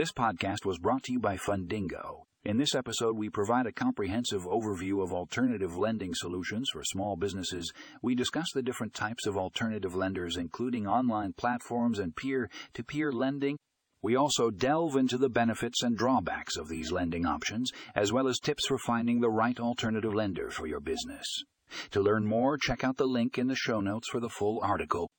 This podcast was brought to you by Fundingo. In this episode, we provide a comprehensive overview of alternative lending solutions for small businesses. We discuss the different types of alternative lenders, including online platforms and peer to peer lending. We also delve into the benefits and drawbacks of these lending options, as well as tips for finding the right alternative lender for your business. To learn more, check out the link in the show notes for the full article.